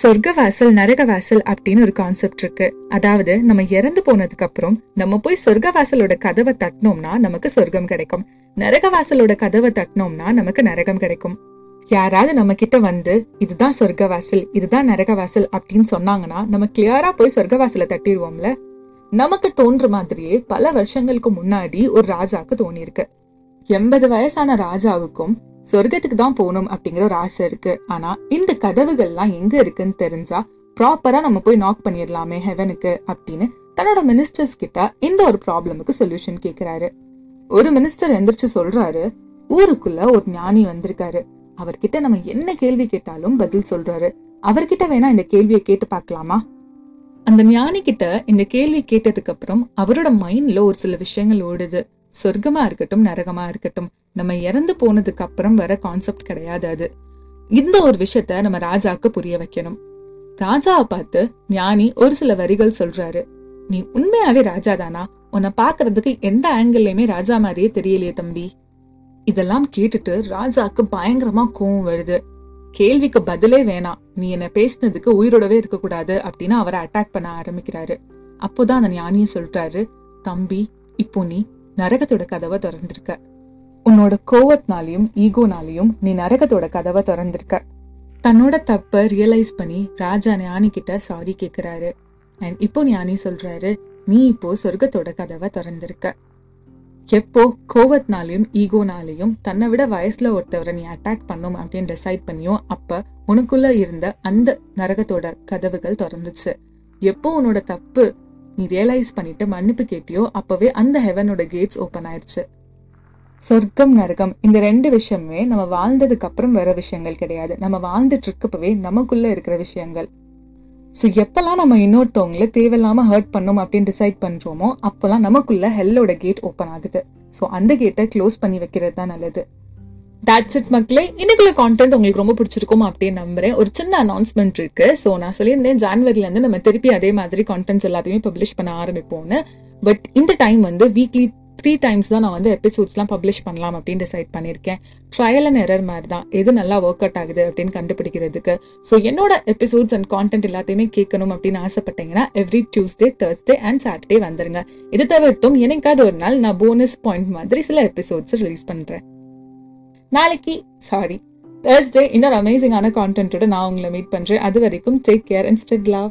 சொர்க்கவாசல் நரகவாசல் அப்படின்னு ஒரு கான்செப்ட் இருக்கு. அதாவது நம்ம இறந்து போனதுக்கு அப்புறம் நம்ம போய் சொர்க்கவாசலோட கதவை தட்டினோம்னா நமக்கு சொர்க்கம் கிடைக்கும். நரகவாசலோட கதவை தட்டினோம்னா நமக்கு நரகம் கிடைக்கும். யாராவது நம்ம கிட்ட வந்து இதுதான் சொர்க்கவாசல் இதுதான் நரகவாசல் அப்படின்னு சொன்னாங்கன்னா நம்ம கிளியரா போய் சொர்க்கவாசல தட்டிடுவோம்ல நமக்கு தோன்ற மாதிரியே பல வருஷங்களுக்கு முன்னாடி ஒரு ராஜாக்கு தோணிருக்கு எண்பது வயசான ராஜாவுக்கும் சொர்க்கத்துக்கு தான் போகணும் அப்படிங்கிற ஒரு ஆசை இருக்கு. ஆனா இந்த கதவுகள்லாம் எங்க இருக்குன்னு தெரிஞ்சா ப்ராப்பரா நம்ம போய் நாக் பண்ணிடலாமே ஹெவனுக்கு அப்படின்னு தன்னோட மினிஸ்டர்ஸ் கிட்ட இந்த ஒரு ப்ராப்ளமுக்கு சொல்யூஷன் கேக்குறாரு. ஒரு மினிஸ்டர் எந்திரிச்சு சொல்றாரு ஊருக்குள்ள ஒரு ஞானி வந்திருக்காரு. அவர்கிட்ட நம்ம என்ன கேள்வி கேட்டாலும் பதில் சொல்றாரு. அவர்கிட்ட வேணா இந்த கேள்வியை கேட்டு பார்க்கலாமா? அந்த ஞானி கிட்ட இந்த கேள்வி கேட்டதுக்கு அப்புறம் அவரோட மைண்ட்ல ஒரு சில விஷயங்கள் ஓடுது. சொர்க்கமா இருக்கட்டும் நரகமா இருக்கட்டும். நம்ம இறந்து போனதுக்கு அப்புறம் வர கான்செப்ட் கிடையாது அது. இந்த ஒரு விஷயத்த நம்ம ராஜாக்கு புரிய வைக்கணும். ராஜாவை பார்த்து ஞானி ஒரு சில வரிகள் சொல்றாரு. நீ உண்மையாவே ராஜா தானா? உன்னை பாக்குறதுக்கு எந்த ஆங்கிள்லயுமே ராஜா மாதிரியே தெரியலையே தம்பி. இதெல்லாம் கேட்டுட்டு ராஜாக்கு பயங்கரமா கோவம் வருது. கேள்விக்கு பதிலே வேணாம். நீ என்ன பேசினதுக்கு உயிரோடவே இருக்க கூடாது அப்படின்னு அவரை அட்டாக் பண்ண ஆரம்பிக்கிறாரு. அப்போதான் அந்த ஞானியை சொல்றாரு தம்பி இப்போ நீ நரகத்தோட கதவை திறந்திருக்க. உன்னோட கோவத்தினாலையும் ஈகோனாலையும் நீ நரகத்தோட கதவை திறந்திருக்க. தன்னோட தப்பை ரியலைஸ் பண்ணி ராஜா ஞானி கிட்ட சாரி கேட்குறாரு அண்ட் இப்போ ஞானி சொல்றாரு நீ இப்போ சொர்க்கத்தோட கதவை திறந்திருக்க. எப்போ கோவத்தினாலையும் ஈகோனாலையும் தன்னை விட வயசுல ஒருத்தவரை நீ அட்டாக் பண்ணும் அப்படின்னு டிசைட் பண்ணியோ அப்ப உனக்குள்ள இருந்த அந்த நரகத்தோட கதவுகள் திறந்துச்சு. எப்போ உன்னோட தப்பு நீ ரியலைஸ் பண்ணிட்டு மன்னிப்பு கேட்டியோ அப்பவே அந்த ஹெவனோட கேட்ஸ் ஓப்பன் ஆயிடுச்சு சொர்க்கம் நரகம் இந்த ரெண்டு விஷயமே நம்ம வாழ்ந்ததுக்கு அப்புறம் வர விஷயங்கள் கிடையாது. நம்ம வாழ்ந்துட்டு இருக்கப்பவே நமக்குள்ள இருக்கிற விஷயங்கள். ஸோ எப்பெல்லாம் நம்ம இன்னொருத்தவங்கள தேவையில்லாம ஹர்ட் பண்ணோம் அப்படின்னு டிசைட் பண்றோமோ அப்பெல்லாம் நமக்குள்ள ஹெல்லோட கேட் ஓப்பன் ஆகுது. ஸோ அந்த கேட்டை க்ளோஸ் பண்ணி வைக்கிறது தான் நல்லது. தட்ஸ் இட் மக்களே. இன்னைக்குள்ள கான்டென்ட் உங்களுக்கு ரொம்ப பிடிச்சிருக்கும் அப்படின்னு நம்புறேன். ஒரு சின்ன அனௌன்ஸ்மெண்ட் இருக்கு. ஸோ நான் சொல்லியிருந்தேன் ஜான்வரில இருந்து நம்ம திருப்பி அதே மாதிரி கான்டென்ட்ஸ் எல்லாத்தையுமே பப்ளிஷ் பண்ண ஆரம்பிப்போம்னு. பட் இந்த டைம் வந்து வீக்லி த்ரீ டைம்ஸ் தான் நான் வந்து எபிசோட்ஸ்லாம் பப்ளிஷ் பண்ணலாம் அப்படின்னு டிசைட் பண்ணியிருக்கேன். ட்ரையல் அண்ட் எரர் மாதிரி தான் எது நல்லா ஒர்க் அவுட் ஆகுது அப்படின்னு கண்டுபிடிக்கிறதுக்கு. ஸோ என்னோட எபிசோட்ஸ் அண்ட் கான்டென்ட் எல்லாத்தையுமே கேட்கணும் அப்படின்னு ஆசைப்பட்டீங்கன்னா every Tuesday Thursday and Saturday வந்துருங்க. இது தவிர்த்தும் என்னைக்காவது ஒரு நாள் நான் போனஸ் பாயிண்ட் மாதிரி சில எபிசோட்ஸ் ரிலீஸ் பண்றேன். நாளைக்கு சாரி தேர்ஸ்டே இன்னொரு அமேசிங்கான கான்டென்ட்டோட நான் உங்களை மீட் பண்றேன். அது வரைக்கும் take care and spread love